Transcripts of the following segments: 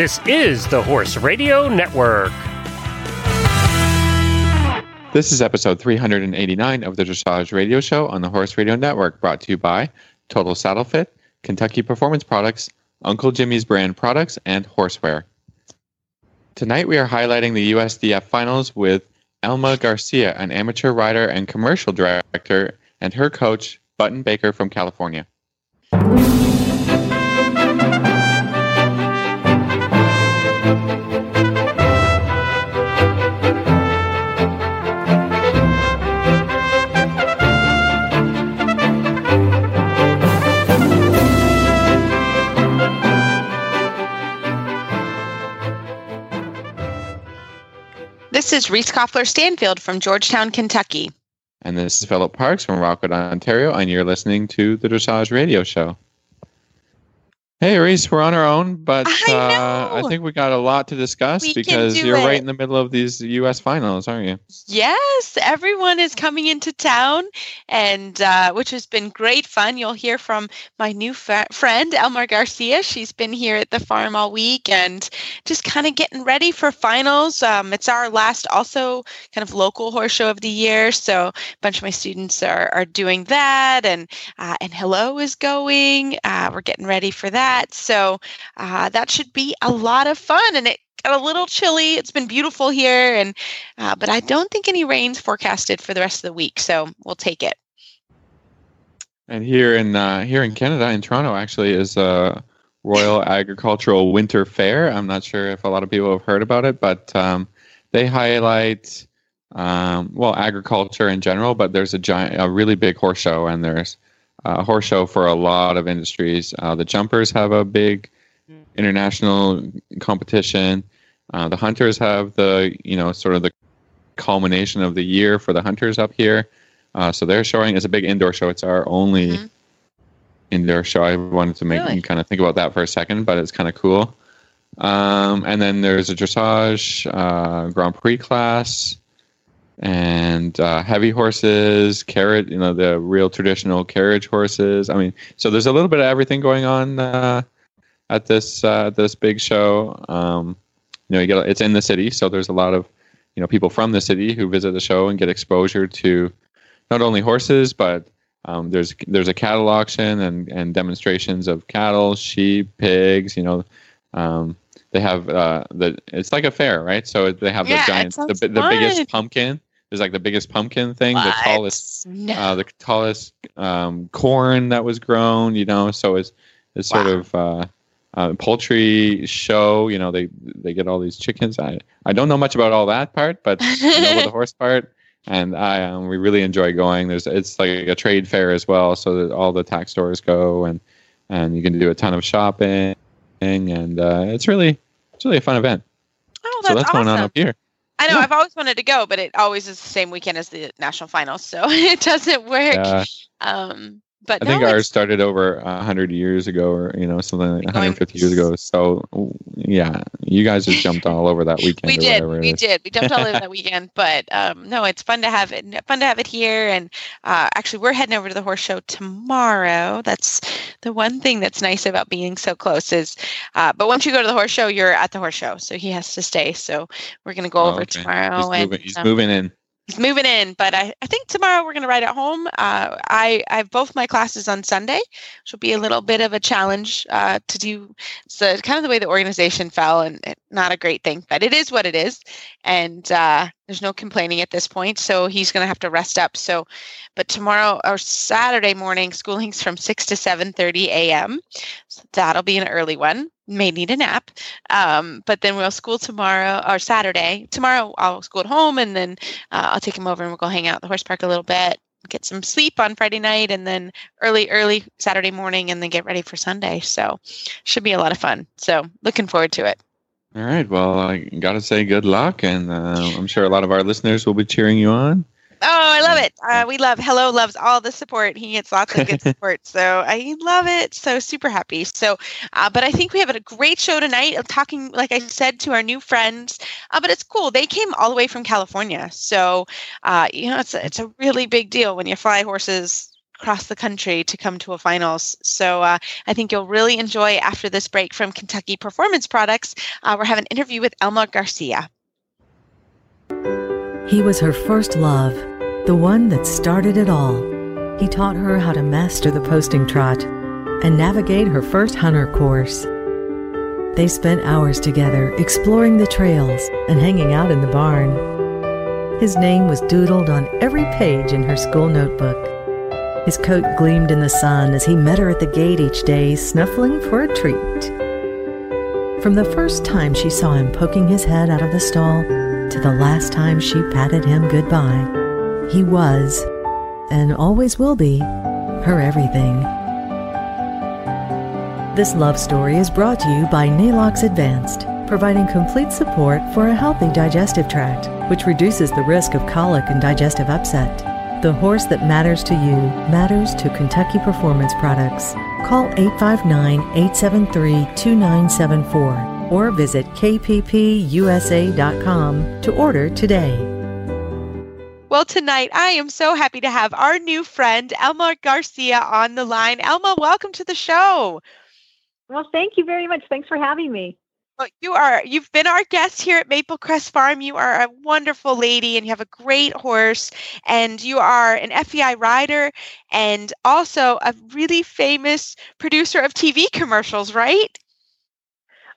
This is the Horse Radio Network. This is episode 389 of the Dressage Radio Show on the Horse Radio Network, brought to you by Total Saddle Fit, Kentucky Performance Products, Uncle Jimmy's Brand Products, and Horseware. Tonight we are highlighting the USDF finals with Elma Garcia, an amateur rider and commercial director, and her coach, Button Baker from California. This is Reese Koffler Stanfield from Georgetown, Kentucky. And this is Philip Parks from Rockwood, Ontario, and you're listening to the Dressage Radio Show. Hey, Reese, we're on our own, but I uh, I think we got a lot to discuss We because you're it. right in the middle of these U.S. finals, aren't you? Yes, everyone is coming into town, and uh, which has been great fun. You'll hear from my new fa- friend Elma Garcia. She's been here at the farm all week and just kind of getting ready for finals. Um, it's our last, also kind of local horse show of the year, so a bunch of my students are are doing that, and uh, and Hello is going. Uh, we're getting ready for that, so uh, that should be a lot of fun, and it got a little chilly. It's been beautiful here, and uh, but I don't think any rain's forecasted for the rest of the week, so we'll take it. And here in uh, here in Canada, in Toronto, actually, is a Royal Agricultural Winter Fair. I'm not sure if a lot of people have heard about it, but um, they highlight um, well agriculture in general. But there's a giant, a really big horse show, and there's a horse show for a lot of industries. Uh, the jumpers have a big international competition. Uh, the hunters have the you know sort of the culmination of the year for the hunters up here. Uh, so they're showing it's a big indoor show. It's our only Mhm. indoor show. I wanted to make Really? you kind of think about that for a second, but it's kind of cool. Um, and then there's a dressage uh, Grand Prix class and uh, heavy horses, carrot, you know, the real traditional carriage horses. I mean, so there's a little bit of everything going on uh, at this uh, this big show. Um, you know, you get it's in the city, so there's a lot of you know people from the city who visit the show and get exposure to not only horses, but um, there's there's a cattle auction and, and demonstrations of cattle, sheep, pigs. You know, um, they have uh, the it's like a fair, right? So they have Yeah, the giant, the, the fun. biggest pumpkin. There's like the biggest pumpkin thing, the tallest No. uh, the tallest um, corn that was grown. You know, so it's it's sort Wow. of uh, uh, poultry show. You know, they they get all these chickens. I I don't know much about all that part, but I know the horse part, and I um, we really enjoy going. There's it's like a trade fair as well, so that all the tack stores go and and you can do a ton of shopping, and uh, it's really it's really a fun event. oh, that's so that's, that's awesome. going on up here. I know. Yeah. I've always wanted to go, but it always is the same weekend as the national finals, so it doesn't work. Uh, Um, but I think ours started over a hundred years ago, or you know, something like 150 years ago. So yeah, you guys just jumped all over that weekend. we did we did we jumped all over that weekend but um no it's fun to have it fun to have it here and uh actually we're heading over to the horse show tomorrow that's the one thing that's nice about being so close is uh but once you go to the horse show you're at the horse show so he has to stay so we're going to go Oh, over okay. tomorrow He's, and moving, he's um, moving in. He's moving in but I, I think tomorrow we're going to ride at home. Uh, I, I have both my classes on sunday which will be a little bit of a challenge uh, to do so it's kind of the way the organization fell and not a great thing but it is what it is. And uh, there's no complaining at this point so he's going to have to rest up. So but tomorrow or saturday morning schooling's from 6 to 7.30 a.m so that'll be an early one may need a nap um, but then we'll school tomorrow or saturday tomorrow i'll school at home and then uh, I'll take him over and we'll go hang out at the horse park a little bit, get some sleep on Friday night, and then early, early Saturday morning, and then get ready for Sunday. So, should be a lot of fun. So, looking forward to it. All right. Well, I got to say good luck, and uh, I'm sure a lot of our listeners will be cheering you on. Oh, I love it. Uh, we love Hello loves all the support. He gets lots of good support. So I love it. So super happy. So, uh, but I think we have a great show tonight. of Talking, like I said, to our new friends. Uh, but it's cool. They came all the way from California. So, uh, you know, it's a, it's a really big deal when you fly horses across the country to come to a finals. So uh, I think you'll really enjoy after this break from Kentucky Performance Products. Uh, we're having an interview with Elma Garcia. He was her first love, the one that started it all. He taught her how to master the posting trot and navigate her first hunter course. They spent hours together exploring the trails and hanging out in the barn. His name was doodled on every page in her school notebook. His coat gleamed in the sun as he met her at the gate each day, snuffling for a treat. From the first time she saw him poking his head out of the stall to the last time she patted him goodbye. He was, and always will be, her everything. This love story is brought to you by Neigh-Lox Advanced, providing complete support for a healthy digestive tract, which reduces the risk of colic and digestive upset. The horse that matters to you matters to Kentucky Performance Products. Call 859 873 2974 or visit kppusa.com to order today. Well, tonight I am so happy to have our new friend, Elma Garcia, on the line. Elma, welcome to the show. Well, thank you very much. Thanks for having me. Well, you are you've been our guest here at Maple Crest Farm. You are a wonderful lady and you have a great horse and you are an FEI rider and also a really famous producer of TV commercials, right?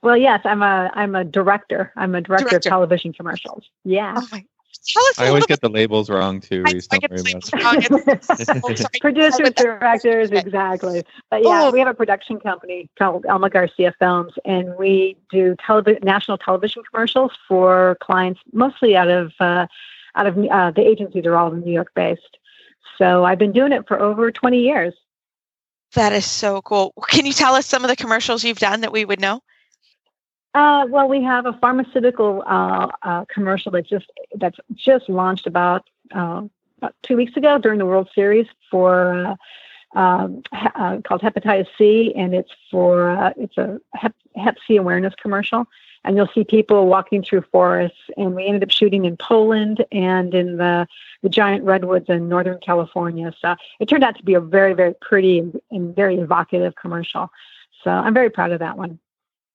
Well, yes, I'm a I'm a director. I'm a director, director. of television commercials. Yeah. Oh my Tell us I always get the labels wrong too. I, I get the labels wrong. Producers, directors, exactly. But yeah, oh. we have a production company called Elma Garcia Films, and we do television, national television commercials for clients, mostly out of uh, out of uh, the agencies are all in New York based. So I've been doing it for over 20 years. That is so cool. Can you tell us some of the commercials you've done that we would know? Uh, well, we have a pharmaceutical uh, uh, commercial that just that's just launched about, uh, about two weeks ago during the World Series for uh, um, uh, called Hepatitis C, and it's for it's a Hep, Hep C awareness commercial. And you'll see people walking through forests, and we ended up shooting in Poland and in the the giant redwoods in Northern California. So it turned out to be a very very pretty and, and very evocative commercial. So I'm very proud of that one.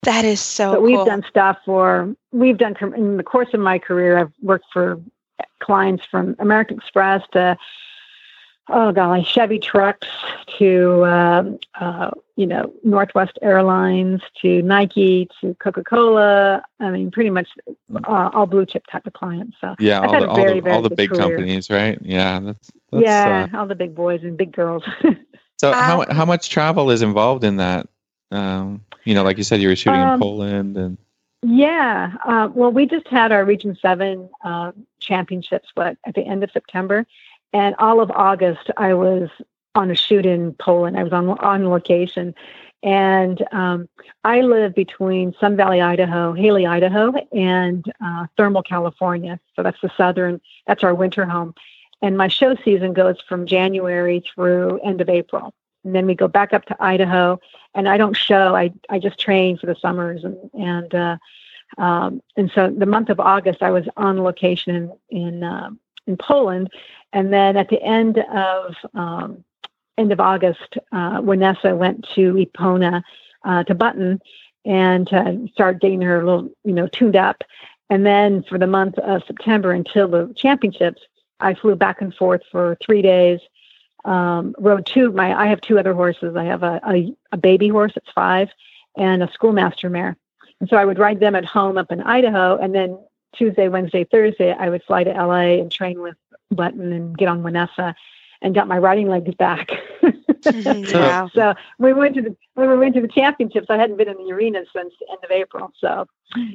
That is so. But we've cool. done stuff for we've done in the course of my career. I've worked for clients from American Express to oh golly Chevy trucks to um, uh, you know Northwest Airlines to Nike to Coca Cola. I mean, pretty much uh, all blue chip type of clients. So yeah, all the, all very, the, all the big career. companies, right? Yeah, that's, that's yeah, uh, all the big boys and big girls. so how how much travel is involved in that? Um, you know, like you said, you were shooting um, in Poland and. Yeah, uh, well, we just had our Region Seven uh, championships, what at the end of September, and all of August I was on a shoot in Poland. I was on on location, and um, I live between Sun Valley, Idaho, Hailey, Idaho, and uh, Thermal, California. So that's the southern. That's our winter home, and my show season goes from January through end of April and then we go back up to Idaho. And I don't show; I I just train for the summers, and and uh, um, and so the month of August I was on location in in, uh, in Poland, and then at the end of um, end of August, uh, Vanessa went to Epona uh, to Button and uh, start getting her a little you know tuned up, and then for the month of September until the championships, I flew back and forth for three days um, rode two. My I have two other horses. I have a, a, a baby horse that's five, and a schoolmaster mare. And so I would ride them at home up in Idaho, and then Tuesday, Wednesday, Thursday, I would fly to LA and train with Button and get on Vanessa, and got my riding legs back. wow. So we went to the when we went to the championships. I hadn't been in the arena since the end of April. So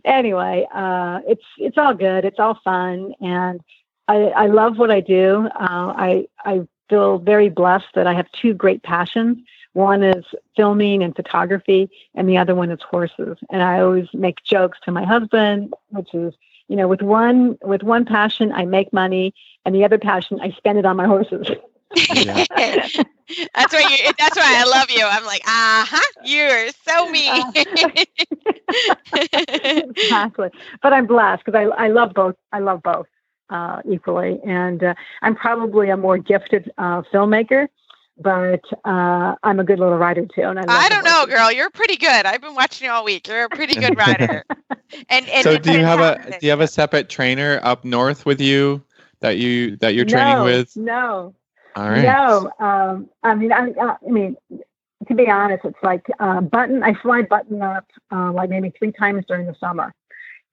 anyway, uh, it's it's all good. It's all fun, and I, I love what I do. Uh, I I feel very blessed that I have two great passions. One is filming and photography, and the other one is horses. And I always make jokes to my husband, which is, you know, with one with one passion I make money, and the other passion I spend it on my horses. that's why you. That's why I love you. I'm like, ah, uh-huh, you're so me. exactly. But I'm blessed because I I love both. I love both uh, equally. And uh, I'm probably a more gifted uh, filmmaker. but uh, I'm a good little rider too. And I, I don't know, girl. You're pretty good. I've been watching you all week. You're a pretty good rider. and, and so, do you have a do you have a separate trainer up north with you that you that you're training no, with? No. All right. No. Um, I mean, I, I mean, to be honest, it's like uh, button. I fly button up uh, like maybe three times during the summer.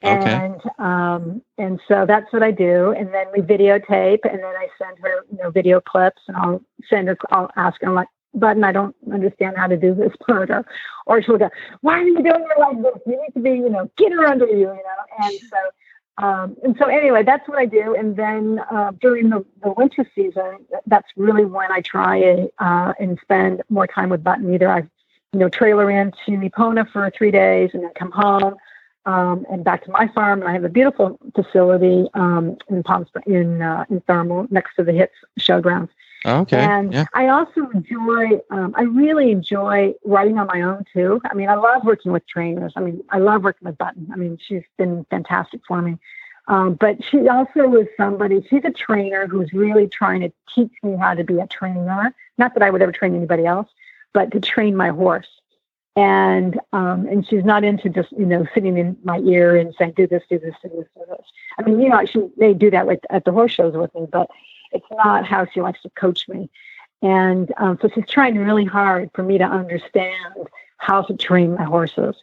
Okay. And um, and so that's what I do, and then we videotape, and then I send her, you know, video clips, and I'll send her, I'll ask her, like, Button, I don't understand how to do this part, or, or she'll go, why are you doing it like this? You need to be, you know, get her under you, you know, and so, um, and so anyway, that's what I do, and then uh, during the, the winter season, that's really when I try uh, and spend more time with Button. Either I, you know, trailer into Epona for three days and then come home um, and back to my farm. And I have a beautiful facility um, in Palm Springs, in uh, in Thermal, next to the HITS showgrounds. Okay. And yeah. I also enjoy, um, I really enjoy riding on my own too. I mean, I love working with trainers. I mean, I love working with Button. I mean, she's been fantastic for me. Um, but she also is somebody, she's a trainer who's really trying to teach me how to be a trainer. Not that I would ever train anybody else, but to train my horse and um, and she's not into just you know sitting in my ear and saying do this, do this, do this, do this. I mean, you know, she may do that with, at the horse shows with me, but it's not how she likes to coach me. And um, so she's trying really hard for me to understand how to train my horses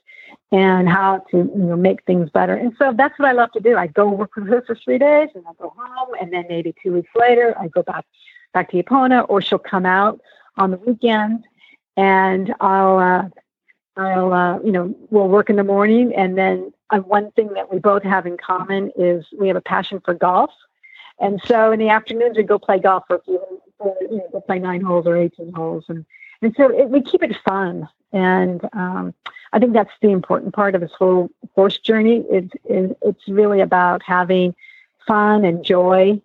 and how to you know make things better. And so that's what I love to do. I go work with her for three days, and I go home, and then maybe two weeks later, I go back back to Epona, or she'll come out on the weekend, and I'll. Uh, I'll, uh, you know, we'll work in the morning. And then uh, one thing that we both have in common is we have a passion for golf. And so in the afternoons, we go play golf for a few, for, you know, play nine holes or 18 holes. And, and so it, we keep it fun. And um, I think that's the important part of this whole horse journey. It's, it, it's really about having fun and joy.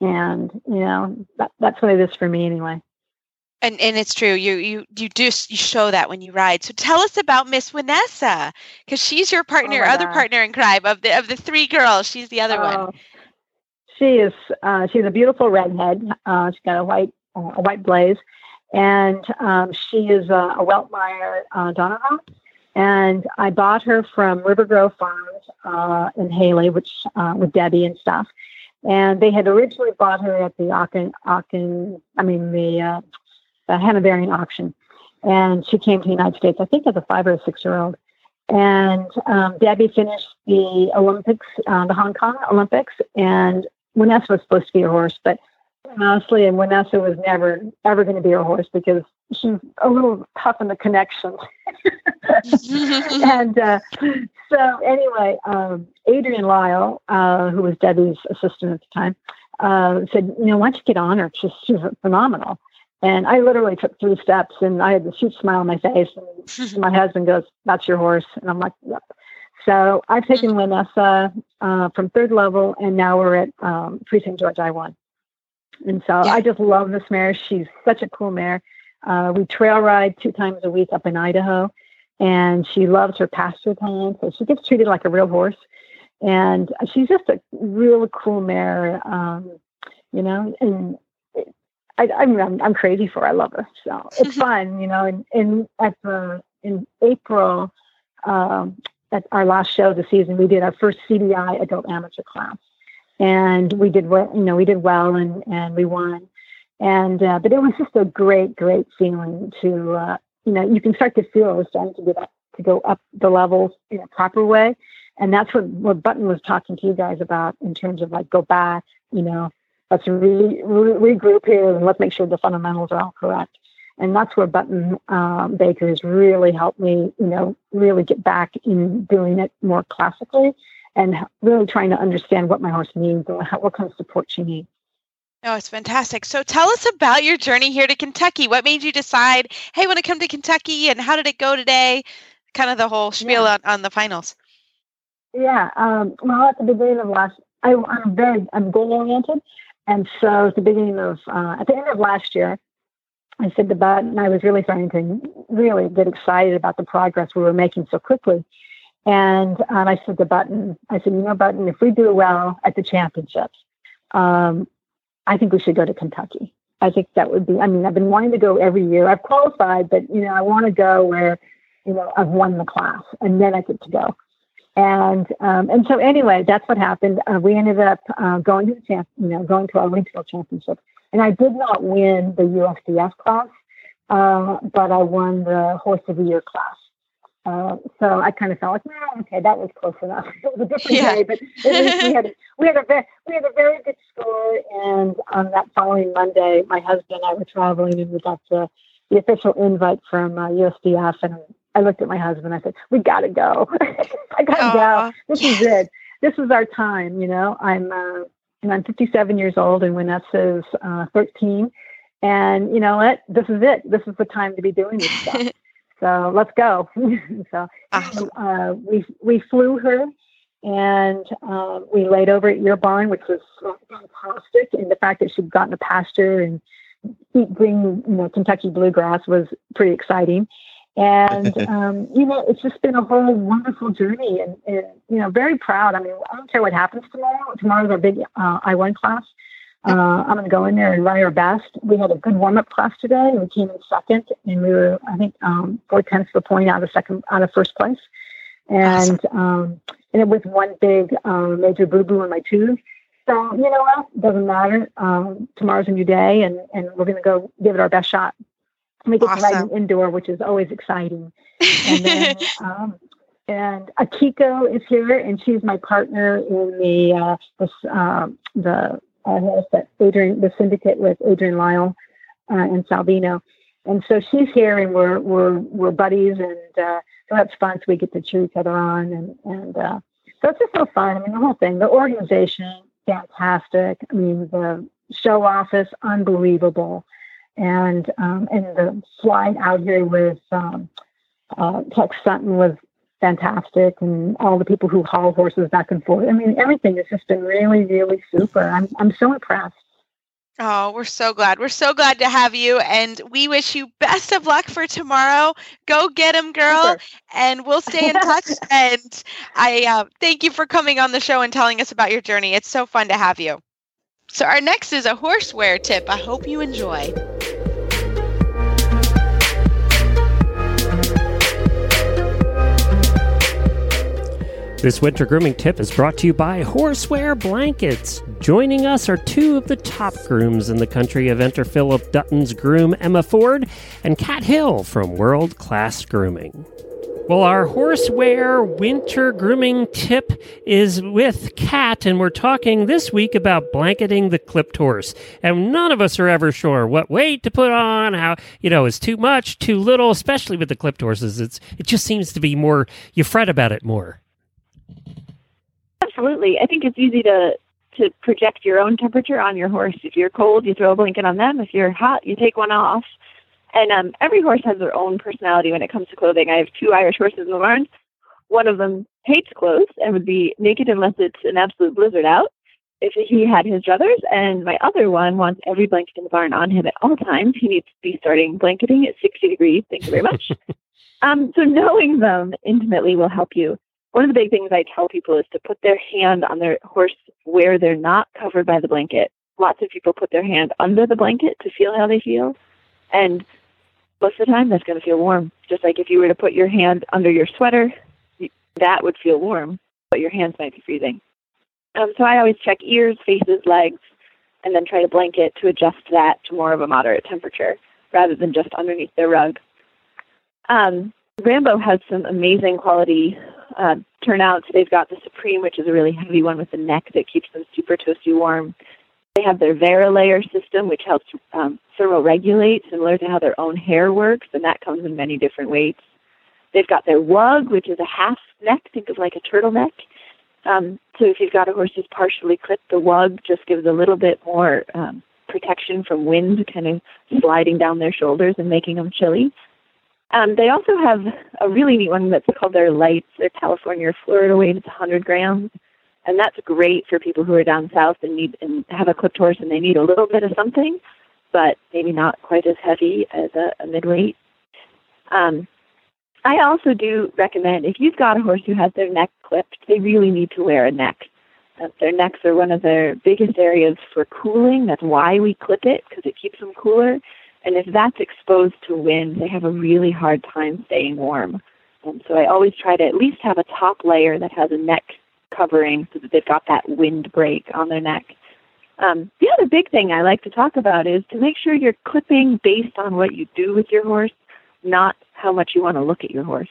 And, you know, that, that's what it is for me anyway and and it's true you you you do you show that when you ride so tell us about miss vanessa because she's your partner oh other gosh. partner in crime of the of the three girls she's the other Oh, one She is. Uh, she's a beautiful redhead. Uh, she's got a white uh, a white blaze, and um, she is a, a Weltmeyer uh, Donovan. And I bought her from River Grove Farms uh, in Hailey, which uh, with Debbie and stuff. And they had originally bought her at the Aachen, Aachen I mean the uh, the Hanoverian auction, and she came to the United States, I think, as a five or a six year old. And um, Debbie finished the Olympics, uh, the Hong Kong Olympics, and Vanessa was supposed to be her horse, but honestly, and Vanessa was never ever going to be her horse because she's a little tough in the connection. and uh, so, anyway, um, Adrienne Lyle, uh, who was Debbie's assistant at the time, uh, said, "You know, why don't you get on her? She's, she's phenomenal." And I literally took three steps and I had this huge smile on my face. And my husband goes, That's your horse. And I'm like, Yep. So I've taken Vanessa uh, from third level and now we're at um, St. George I 1. And so Yeah. I just love this mare. She's such a cool mare. Uh, we trail ride two times a week up in Idaho and she loves her pasture time. So she gets treated like a real horse. And she's just a real cool mare, um, you know, and I, I'm, I'm I'm crazy for. Her. I love her, so it's fun, you know. And, and at the in April, um, at our last show of the season, we did our first CDI adult amateur class, and we did well. You know, we did well, and and we won. And uh, but it was just a great, great feeling to uh, you know you can start to feel it was starting to get up to go up the levels in a proper way, and that's what what Button was talking to you guys about in terms of like go back, you know, let's re, re, regroup here and let's make sure the fundamentals are all correct. And that's where Button um, Baker has really helped me, you know, really get back in doing it more classically and really trying to understand what my horse needs and how, what kind of support she needs. Oh, it's fantastic. So tell us about your journey here to Kentucky. What made you decide, hey, I want to come to Kentucky and how did it go today? Kind of the whole spiel Yeah. on, on the finals. Yeah. Um, well, at the beginning of last, I, I'm very, I'm goal oriented. And so at the beginning of, uh, at the end of last year, I said the Button, I was really starting to really get excited about the progress we were making so quickly. And um, I said to Button, I said, you know, Button, if we do well at the championships, um, I think we should go to Kentucky. I think that would be. I mean, I've been wanting to go every year. I've qualified, but you know, I want to go where you know I've won the class, and then I get to go. And um, and so anyway, that's what happened. Uh, we ended up uh, going to the champ, you know, going to our regional championship, and I did not win the USDF class, uh, but I won the horse of the year class. Uh, so I kind of felt like, oh, okay, that was close enough. It was a different yeah. day, but at least we had we had a very we had a very good score. And on that following Monday, my husband and I were traveling, and we got the the official invite from uh, USDF. And I looked at my husband. I said, "We got to go. I got to go. This yes. is it. This is our time." You know, I'm uh, and I'm 57 years old, and Vanessa's uh, 13. And you know what? This is it. This is the time to be doing this stuff. So let's go. so awesome. uh, we we flew her, and um, we laid over at your barn, which was fantastic. And the fact that she'd gotten a pasture and eat green, you know, Kentucky bluegrass was pretty exciting. And um, you know, it's just been a whole wonderful journey, and, and, you know, very proud. I mean, I don't care what happens tomorrow. Tomorrow's our big uh, I one class, uh, I'm going to go in there and run our best. We had a good warm up class today. We came in second, and we were, I think, um, four tenths of a point out of second, out of first place. And awesome. um, and it was one big um, major boo boo in my tooth. So you know what? Doesn't matter. Um, tomorrow's a new day, and and we're going to go give it our best shot. We get awesome. to ride indoor, which is always exciting. And then. um, and Akiko is here, and she's my partner in the uh, this, uh, the uh, that Adrienne, the syndicate with Adrienne Lyle uh, and Salvino. And so she's here, and we're we're we're buddies, and uh, so that's fun. So we get to cheer each other on, and and uh, so it's just so fun. I mean, the whole thing, the organization, fantastic. I mean, the show office, unbelievable, and um, and the flying out here with um, uh, Tex Sutton was fantastic and all the people who haul horses back and forth. I mean, everything has just been really, really super. I'm, I'm so impressed. Oh, we're so glad. We're so glad to have you. And we wish you best of luck for tomorrow. Go get him, girl. And we'll stay in touch. and I uh, thank you for coming on the show and telling us about your journey. It's so fun to have you. So, our next is a horseware tip. I hope you enjoy. This winter grooming tip is brought to you by Horseware Blankets. Joining us are two of the top grooms in the country Eventer Phillip Dutton's groom, Emma Ford, and Kat Hill from World Class Grooming. Well, our horseware winter grooming tip is with Kat, and we're talking this week about blanketing the clipped horse. And none of us are ever sure what weight to put on, how, you know, is too much, too little, especially with the clipped horses. It's, it just seems to be more, you fret about it more. Absolutely. I think it's easy to to project your own temperature on your horse. If you're cold, you throw a blanket on them. If you're hot, you take one off. And um, every horse has their own personality when it comes to clothing. I have two Irish horses in the barn. One of them hates clothes and would be naked unless it's an absolute blizzard out if he had his druthers. And my other one wants every blanket in the barn on him at all times. He needs to be starting blanketing at 60 degrees. Thank you very much. um, so knowing them intimately will help you one of the big things I tell people is to put their hand on their horse where they're not covered by the blanket. Lots of people put their hand under the blanket to feel how they feel. And most of the time, that's going to feel warm. Just like if you were to put your hand under your sweater, that would feel warm, but your hands might be freezing. Um, so I always check ears, faces, legs, and then try to blanket to adjust that to more of a moderate temperature rather than just underneath their rug. Um, Rambo has some amazing quality uh, turnouts. They've got the Supreme, which is a really heavy one with a neck that keeps them super toasty warm. They have their Vari-Layer system, which helps um, thermoregulate, similar to how their own hair works, and that comes in many different weights. They've got their Wug, which is a half neck, think of like a turtleneck. Um, so if you've got a horse who's partially clipped, the Wug just gives a little bit more um, protection from wind kind of sliding down their shoulders and making them chilly. Um, they also have a really neat one that's called their lights. Their California or Florida weight. It's 100 grams, and that's great for people who are down south and need and have a clipped horse and they need a little bit of something, but maybe not quite as heavy as a, a midweight. Um, I also do recommend if you've got a horse who has their neck clipped, they really need to wear a neck. Uh, their necks are one of their biggest areas for cooling. That's why we clip it because it keeps them cooler. And if that's exposed to wind, they have a really hard time staying warm. And so I always try to at least have a top layer that has a neck covering so that they've got that wind break on their neck. Um, the other big thing I like to talk about is to make sure you're clipping based on what you do with your horse, not how much you want to look at your horse.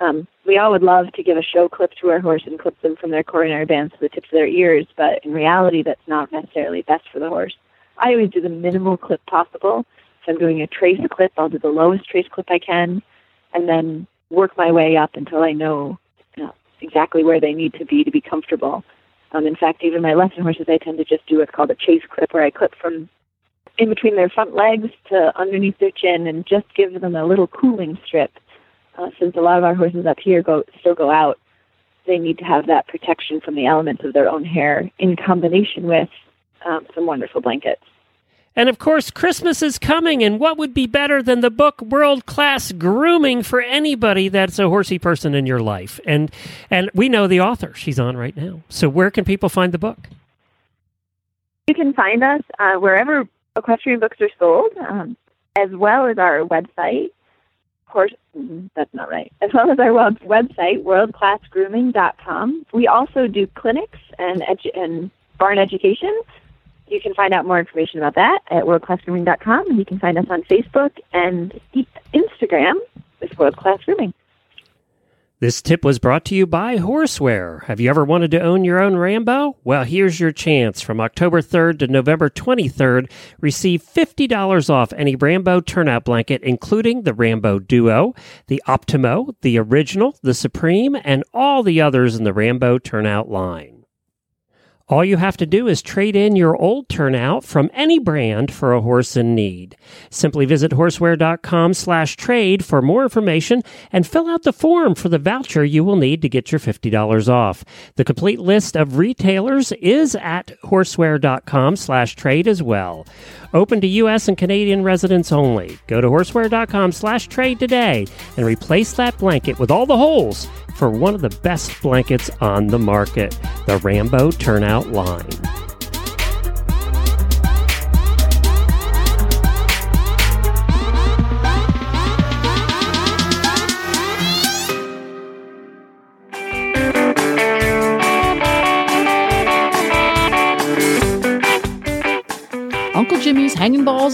Um, we all would love to give a show clip to our horse and clip them from their coronary bands to the tips of their ears, but in reality, that's not necessarily best for the horse. I always do the minimal clip possible. So I'm doing a trace clip. I'll do the lowest trace clip I can, and then work my way up until I know you know, exactly where they need to be to be comfortable. Um, in fact, even my lesson horses, I tend to just do what's called a chase clip, where I clip from in between their front legs to underneath their chin, and just give them a little cooling strip. Uh, since a lot of our horses up here go still go out, they need to have that protection from the elements of their own hair in combination with um, some wonderful blankets. And of course, Christmas is coming, and what would be better than the book World Class Grooming for anybody that's a horsey person in your life? And and we know the author; she's on right now. So, where can people find the book? You can find us uh, wherever equestrian books are sold, um, as well as our website. Horse, mm, that's not right. As well as our web- website, worldclassgrooming.com. We also do clinics and edu- and barn education you can find out more information about that at worldclassgrooming.com, and you can find us on Facebook and Instagram with World Class Grooming. This tip was brought to you by Horseware. Have you ever wanted to own your own Rambo? Well, here's your chance. From October 3rd to November 23rd, receive $50 off any Rambo turnout blanket, including the Rambo Duo, the Optimo, the Original, the Supreme, and all the others in the Rambo turnout line. All you have to do is trade in your old turnout from any brand for a horse in need. Simply visit horseware.com slash trade for more information and fill out the form for the voucher you will need to get your $50 off. The complete list of retailers is at horseware.com slash trade as well. Open to U.S. and Canadian residents only. Go to horseware.com slash trade today and replace that blanket with all the holes for one of the best blankets on the market, the Rambo Turnout line.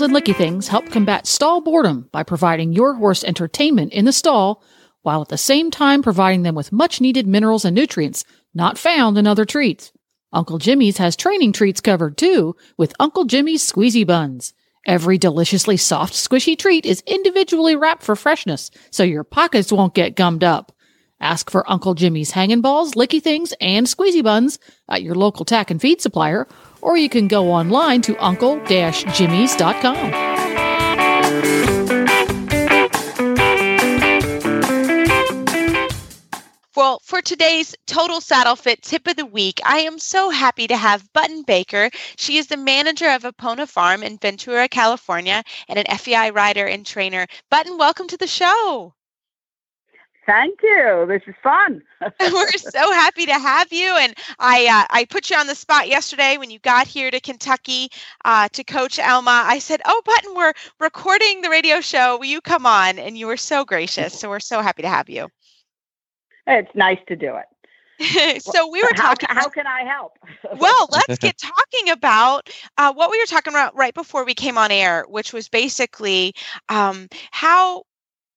And Licky Things help combat stall boredom by providing your horse entertainment in the stall while at the same time providing them with much needed minerals and nutrients not found in other treats. Uncle Jimmy's has training treats covered too with Uncle Jimmy's Squeezy Buns. Every deliciously soft, squishy treat is individually wrapped for freshness, so your pockets won't get gummed up. Ask for Uncle Jimmy's hanging balls, licky things, and squeezy buns at your local tack and feed supplier, or you can go online to uncle-jimmys.com. Well, for today's Total Saddle Fit tip of the week, I am so happy to have Button Baker. She is the manager of Epona Farm in Ventura, California, and an FEI rider and trainer. Button, welcome to the show. Thank you. This is fun. We're so happy to have you. And I uh, I put you on the spot yesterday when you got here to Kentucky uh, to coach Alma. I said, "Oh, Button, we're recording the radio show. Will you come on?" And you were so gracious. So we're so happy to have you. It's nice to do it. so we were how, talking. How, can I help? well, let's get talking about uh, what we were talking about right before we came on air, which was basically um, how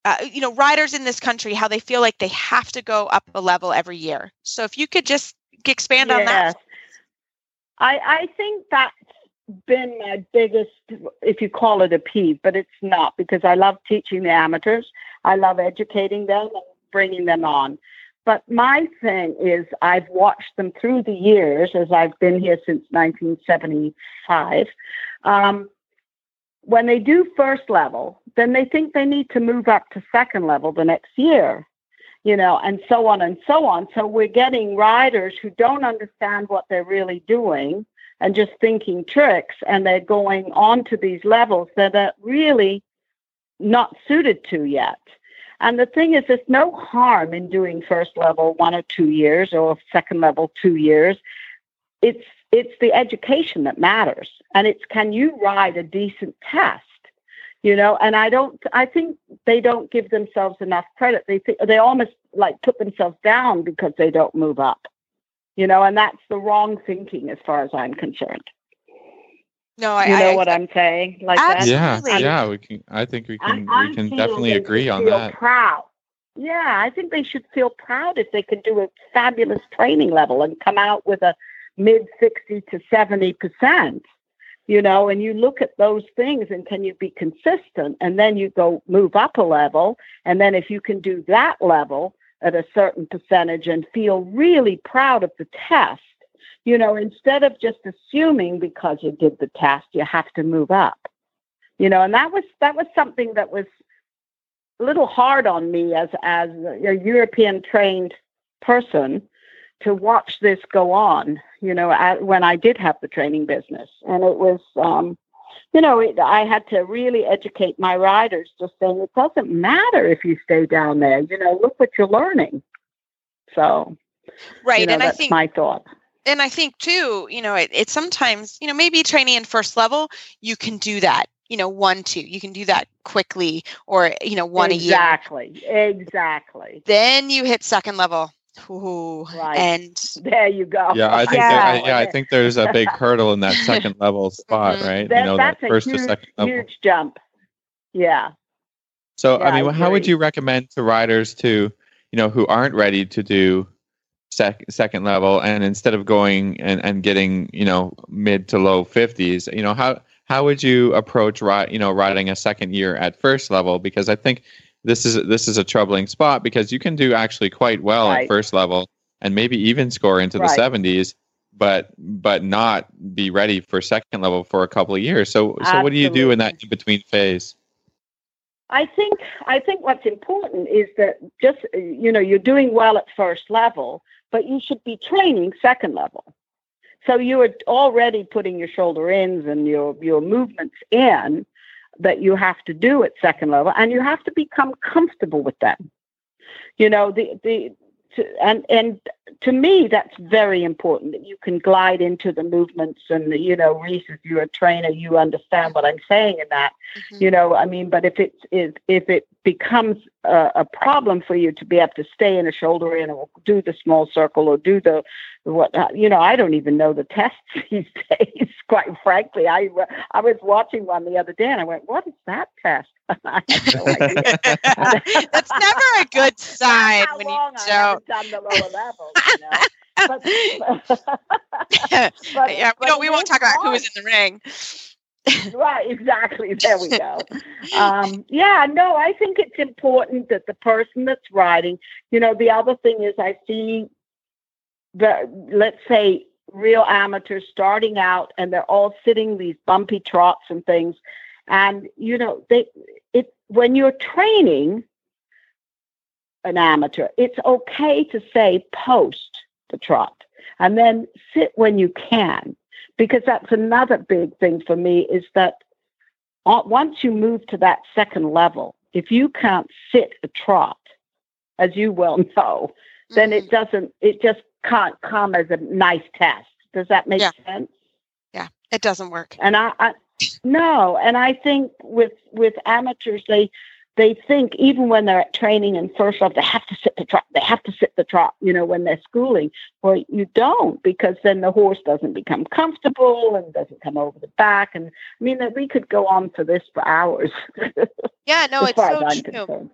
uh, you know riders in this country how they feel like they have to go up a level every year. So if you could just expand yes. on that. I I think that's been my biggest, if you call it a peeve, but it's not because I love teaching the amateurs. I love educating them and bringing them on. But my thing is, I've watched them through the years as I've been here since 1975. Um, when they do first level, then they think they need to move up to second level the next year, you know, and so on and so on. So we're getting riders who don't understand what they're really doing and just thinking tricks, and they're going on to these levels that are really not suited to yet. And the thing is, there's no harm in doing first level one or two years or second level two years. it's it's the education that matters, and it's can you ride a decent test, you know? And I don't, I think they don't give themselves enough credit. They think they almost like put themselves down because they don't move up, you know, and that's the wrong thinking as far as I'm concerned. No, I You know I, what I'm saying? Like that. Yeah, yeah, we can. I think we can. I we can definitely agree on feel that. Proud. Yeah, I think they should feel proud if they can do a fabulous training level and come out with a mid 60 to 70 percent. You know, and you look at those things and can you be consistent? And then you go move up a level. And then if you can do that level at a certain percentage and feel really proud of the test, you know, instead of just assuming because you did the test, you have to move up. You know, and that was that was something that was a little hard on me as as a European trained person to watch this go on. You know, at, when I did have the training business, and it was, um, you know, it, I had to really educate my riders, just saying it doesn't matter if you stay down there. You know, look what you're learning. So, right. you know, and I that's think my thought. and I think too, you know, it, it's sometimes, you know, maybe training in first level, you can do that, you know, one, two, you can do that quickly or, you know, one a year. exactly, exactly. Then you hit second level. Ooh, Right. and There you go. Yeah, I think. Yeah. There, I- yeah, I think there's a big hurdle in that second level spot, Mhm. right? That, you know, that first a to second level. huge jump. Yeah. So, Yeah, I I mean, how would you recommend to riders to, you know, who aren't ready to do sec- second level, and instead of going and, and getting, you know, mid to low fifties, you know, how how would you approach ri- you know, riding a second year at first level? Because I think this is this is a troubling spot because you can do actually quite well Right. at first level and maybe even score into the seventies. But but not be ready for second level for a couple of years. So so what do you do in that in between phase? I think I think what's important is that just you know you're doing well at first level, but you should be training second level. So you are already putting your shoulder ins and your your movements in that you have to do at second level, and you have to become comfortable with them. You know the the to, and and to me that's very important that you can glide into the movements and you know Reese, if you're a trainer, you understand what I'm saying in that. Mhm. you know i mean but if it is if if it becomes a, a problem for you to be able to stay in a shoulder in or do the small circle or do the what uh, you know i don't even know the tests these days quite frankly. I i was watching one the other day and i went what is that test I had no idea. That's never a good sign when you don't. done the lower levels you know but, but- yeah, we don't. We won't talk about who was in the ring. right exactly there we go um, yeah no i think it's important that the person that's riding, you know the other thing is i see the let's say real amateurs starting out and they're all sitting these bumpy trots and things and you know they when you're training an amateur it's okay to say post the trot and then sit when you can because that's another big thing for me is that once you move to that second level, if you can't sit a trot, as you well know, then Mhm. it doesn't, it just can't come as a nice test. Does that make Yeah. sense? Yeah, it doesn't work. And I, I, no, and I think with with amateurs, they they think even when they're at training and first off, they have to sit the trot. They have to sit the trot. You know, when they're schooling, well, you don't because then the horse doesn't become comfortable and doesn't come over the back. And I mean, that we could go on for this for hours. Yeah, no, it's so true. concerned.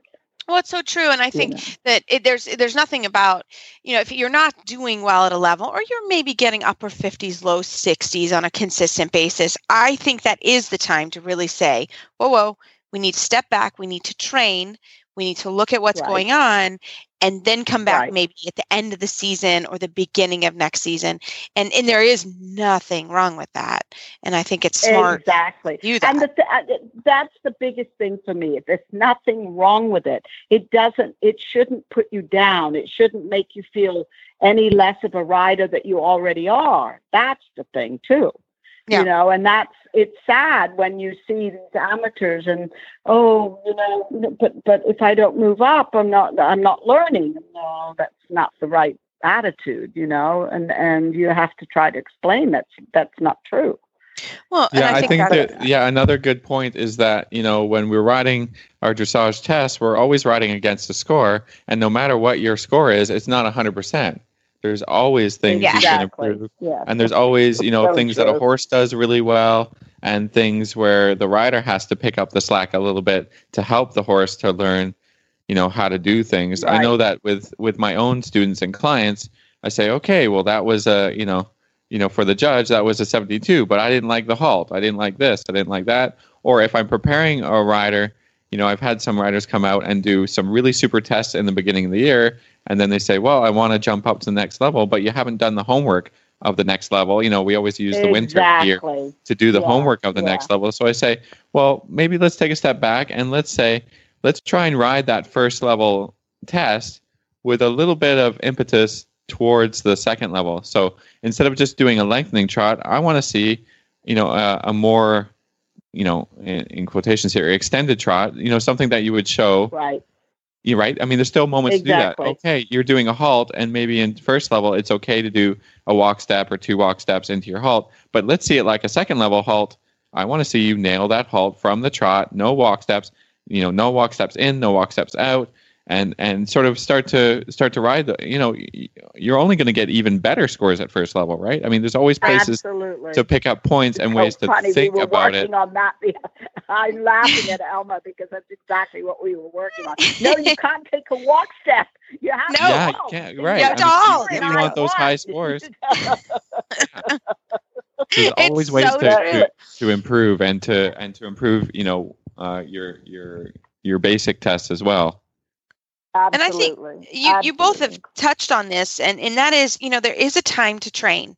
Well, it's so true, and I think that it, there's there's nothing about you know if you're not doing well at a level or you're maybe getting upper 50s low 60s on a consistent basis i think that is the time to really say whoa whoa we need to step back we need to train we need to look at what's Right. going on and then come back Right. maybe at the end of the season or the beginning of next season and and there is nothing wrong with that and i think it's smart Exactly. to do that And the, th- uh, that's the biggest thing for me. There's nothing wrong with it. It doesn't. It shouldn't put you down. It shouldn't make you feel any less of a rider that you already are. That's the thing too. Yeah. You know, and that's it's sad when you see these amateurs and oh, you know, but but if I don't move up, I'm not I'm not learning. No, that's not the right attitude, you know, and and you have to try to explain that's that's not true. Well, yeah, I think, that's- that yeah, another good point is that you know when we're riding our dressage tests, we're always riding against a score, and no matter what your score is, it's not hundred percent. There's always things you can improve, Yeah. and there's always you know Very things that a horse does really well, and things where the rider has to pick up the slack a little bit to help the horse to learn, you know, how to do things. I know that with with my own students and clients, I say, okay, well that was a you know you know, for the judge, that was a 72, but I didn't like the halt. I didn't like this. I didn't like that. Or if I'm preparing a rider, you know, I've had some riders come out and do some really super tests in the beginning of the year. And then they say, well, I want to jump up to the next level, but you haven't done the homework of the next level. You know, we always use the winter here to do the Yeah, homework of the yeah. next level. So I say, well, maybe let's take a step back and let's say, let's try and ride that first level test with a little bit of impetus towards the second level. So instead of just doing a lengthening trot, I want to see, you know, a, a more, you know, in, in quotations here, extended trot. You know, something that you would show Right. You right. I mean, there's still moments Exactly. to do that. Okay, you're doing a halt, and maybe in first level, it's okay to do a walk step or two walk steps into your halt. But let's see it like a second level halt. I want to see you nail that halt from the trot, no walk steps. You know, no walk steps in, no walk steps out, and and sort of start to start to ride the. You know, you're only going to get even better scores at first level, right? I mean, there's always places Absolutely. to pick up points and So ways to funny, think we were about working it. on that. I'm laughing at Elma because that's exactly what we were working on. No, you can't take a walk step. You have No. to Yeah, you can't- right. You have to mean, halt, you you want those high scores, there's It's always ways so to, to to improve and to and to improve you know uh, your your your basic tests as well And I think Absolutely. you you both have touched on this and and that is you know there is a time to train.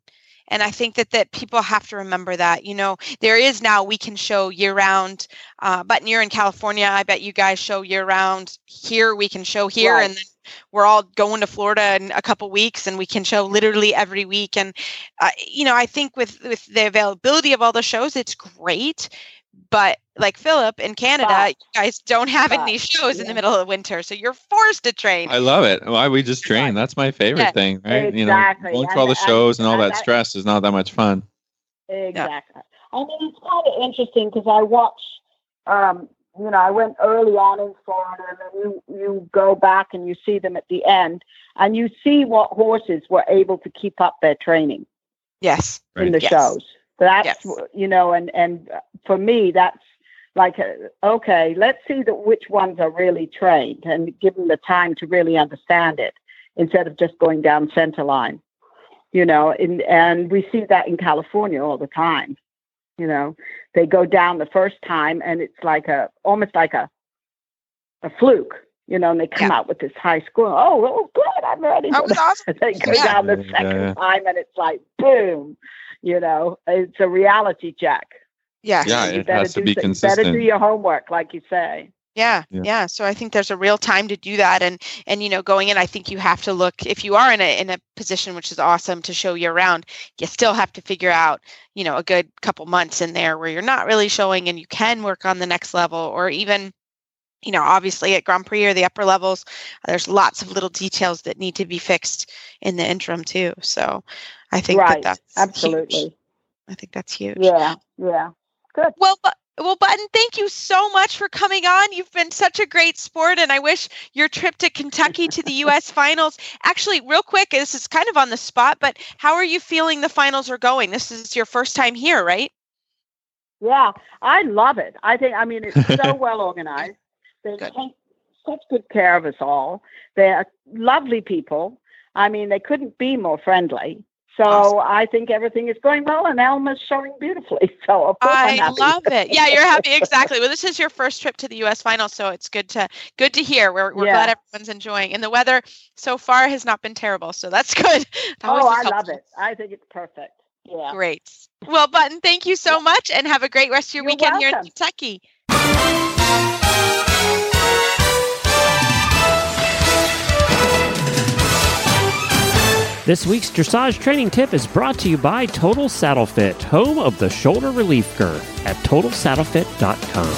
And i think that that people have to remember that you know there is now we can show year round uh, but you're in california i bet you guys show year round here we can show here Right. and then we're all going to florida in a couple weeks and we can show literally every week. And uh, you know i think with with the availability of all the shows it's great but like philip in canada But- you guys don't have but, any shows in the middle of winter so you're forced to train i love it why we just train that's my favorite Yeah. thing right you know Exactly. going through all the And- and- shows and all that that- stress is not that much fun Exactly. I mean, it's kind of interesting because I watch, um, you know, I went early on in Florida, and then you you go back and you see them at the end, and you see what horses were able to keep up their training yes in Right. the Yes. shows. That's Yes. you know, and and uh, for me, that's like uh, okay, let's see that which ones are really trained and give them the time to really understand it instead of just going down center line. You know, in, and we see that in California all the time. You know, they go down the first time and it's like a almost like a a fluke. You know, and they come out with this high score. Oh, well, good, I'm ready. that for was awesome they go Yeah. down the second yeah. time and it's like boom you know it's a reality check yes Yeah, you it better has to be so- you better do your homework like you say Yeah, Yeah. yeah. So I think there's a real time to do that, and and you know, going in, I think you have to look if you are in a in a position which is awesome to show year round. You still have to figure out, you know, a good couple months in there where you're not really showing, and you can work on the next level, or even, you know, obviously at Grand Prix or the upper levels, there's lots of little details that need to be fixed in the interim too. So I think right that that's huge. absolutely I think that's huge. yeah yeah good Well, bu- well, Button, thank you so much for coming on. You've been such a great sport, and I wish your trip to Kentucky to the U.S. finals. Actually, real quick, this is kind of on the spot, but how are you feeling the finals are going? This is your first time here, right? yeah i love it i think i mean it's so well organized they Good. take such good care of us all they're lovely people i mean they couldn't be more friendly so Awesome. i think everything is going well and elma's showing beautifully so of course I'm happy. love it. Yeah, you're happy. Exactly. Well, this is your first trip to the U.S. final, so it's good to good to hear. We're we're Yeah. glad everyone's enjoying, and the weather so far has not been terrible, so that's good. That oh i love it i think it's perfect yeah Great. Well, Button, thank you so much, and have a great rest of your You're weekend here in. Kentucky. This week's dressage training tip is brought to you by Total Saddle Fit, home of the shoulder relief girth at totalsaddlefit.com.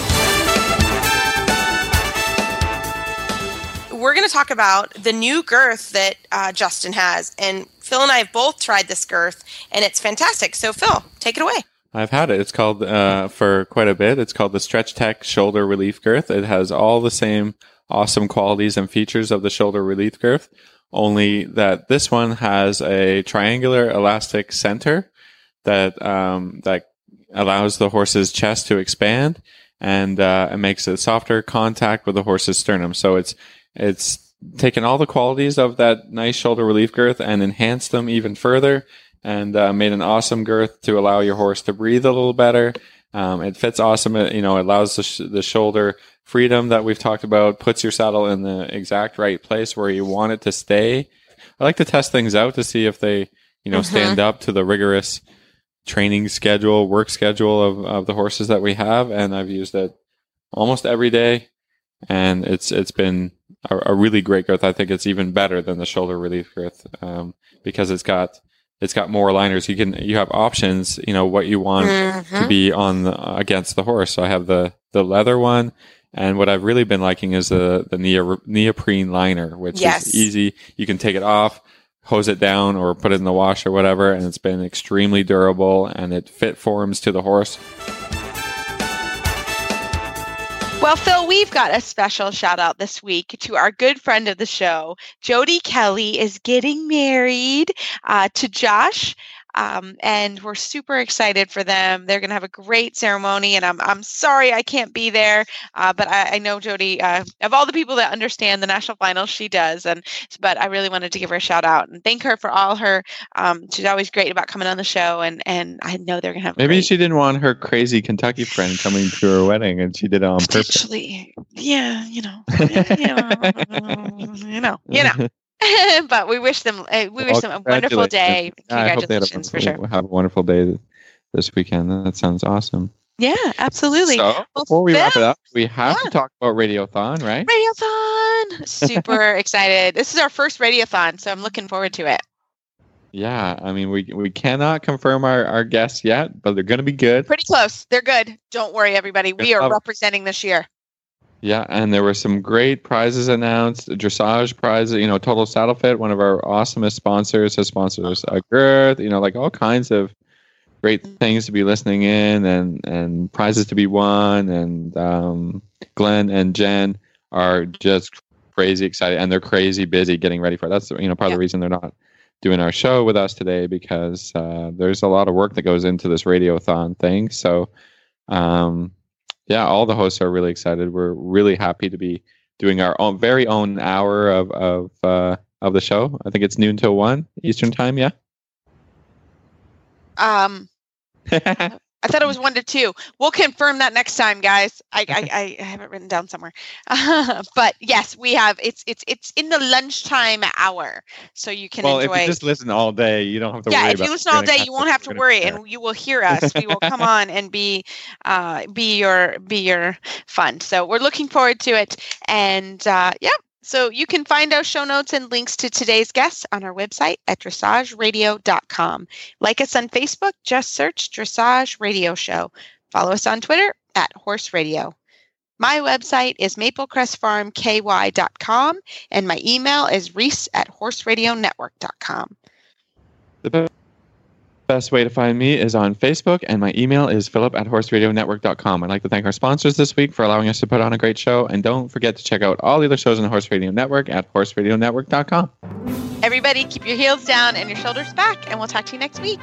we're we're going to talk about the new girth that uh, Justin has. And Phil and I have both tried this girth, and it's fantastic. So, Phil, take it away. I've had it. It's called uh, for quite a bit. It's called the StretchTec Shoulder Relief Girth. It has all the same awesome qualities and features of the shoulder relief girth, only that this one has a triangular elastic center that um, that allows the horse's chest to expand and uh, it makes a softer contact with the horse's sternum. So it's it's taken all the qualities of that nice shoulder relief girth and enhanced them even further and uh, made an awesome girth to allow your horse to breathe a little better. Um, it fits awesome. It, you know, it allows the, sh- the shoulder freedom that we've talked about, puts your saddle in the exact right place where you want it to stay. I like to test things out to see if they, you know, Mhm. stand up to the rigorous training schedule, work schedule of, of the horses that we have. And I've used it almost every day. And it's, it's been a, a really great girth. I think it's even better than the shoulder relief girth, um, because it's got, it's got more liners. You can, you have options, you know, what you want to Mhm. be on the, against the horse. So I have the, the leather one. And what I've really been liking is the, the neoprene liner, which Yes. is easy. You can take it off, hose it down or put it in the wash or whatever. And it's been extremely durable and it fit forms to the horse. Well, Phil, we've got a special shout out this week to our good friend of the show. Jody Kelly is getting married uh, to Josh. Um, and we're super excited for them. They're going to have a great ceremony, and I'm I'm sorry I can't be there, uh, but I, I know Jody. Uh, of all the people that understand the national finals, she does, and but I really wanted to give her a shout out and thank her for all her. Um, she's always great about coming on the show, and and I know they're going to have. Maybe great- she didn't want her crazy Kentucky friend coming to her wedding and she did it on purpose. Potentially, yeah, you know, you know, you know, you know. but we wish them, uh, we wish Well, them a wonderful day. congratulations. I hope they have for sure. Have a wonderful day this weekend. That sounds awesome. Yeah, absolutely. So Well, before we wrap it up, we have Yeah. to talk about Radiothon, right? Radiothon, super excited. This is our first Radiothon, so I'm looking forward to it. Yeah, I mean we we cannot confirm our, our guests yet, but they're going to be good. Pretty close. They're good. Don't worry, everybody. We are representing this year. Yeah, and there were some great prizes announced. Dressage prizes, you know, Total Saddle Fit, one of our awesomest sponsors, has sponsored us a girth. You know, like all kinds of great things to be listening in, and and prizes to be won. And um, Glenn and Jen are just crazy excited, and they're crazy busy getting ready for it. That's you know part of the reason they're not doing our show with us today because uh, there's a lot of work that goes into this radiothon thing. So. Um, yeah, all the hosts are really excited. We're really happy to be doing our own very own hour of of uh, of the show. I think it's noon till one Eastern time. Yeah. Um, I thought it was one to two. We'll confirm that next time, guys. I I, I have it written down somewhere. but yes, we have. It's it's it's in the lunchtime hour, so you can well, enjoy. if you just listen all day, you don't have to worry about yeah, if you listen all day, you won't have to worry, and you will hear us. We will come on and be, uh, be your be your fun. So we're looking forward to it, and uh, yeah. So you can find our show notes and links to today's guests on our website at dressageradio.com. Like us on Facebook, just search Dressage Radio Show. Follow us on Twitter at Horse Radio. My website is maplecrestfarmky.com, and my email is reese at horseradionetwork.com. The best way to find me is on Facebook, and my email is philip at horseradionetwork.com. I'd like to thank our sponsors this week for allowing us to put on a great show, and don't forget to check out all the other shows on the Horse Radio Network at horseradionetwork.com. Everybody, keep your heels down and your shoulders back, and we'll talk to you next week.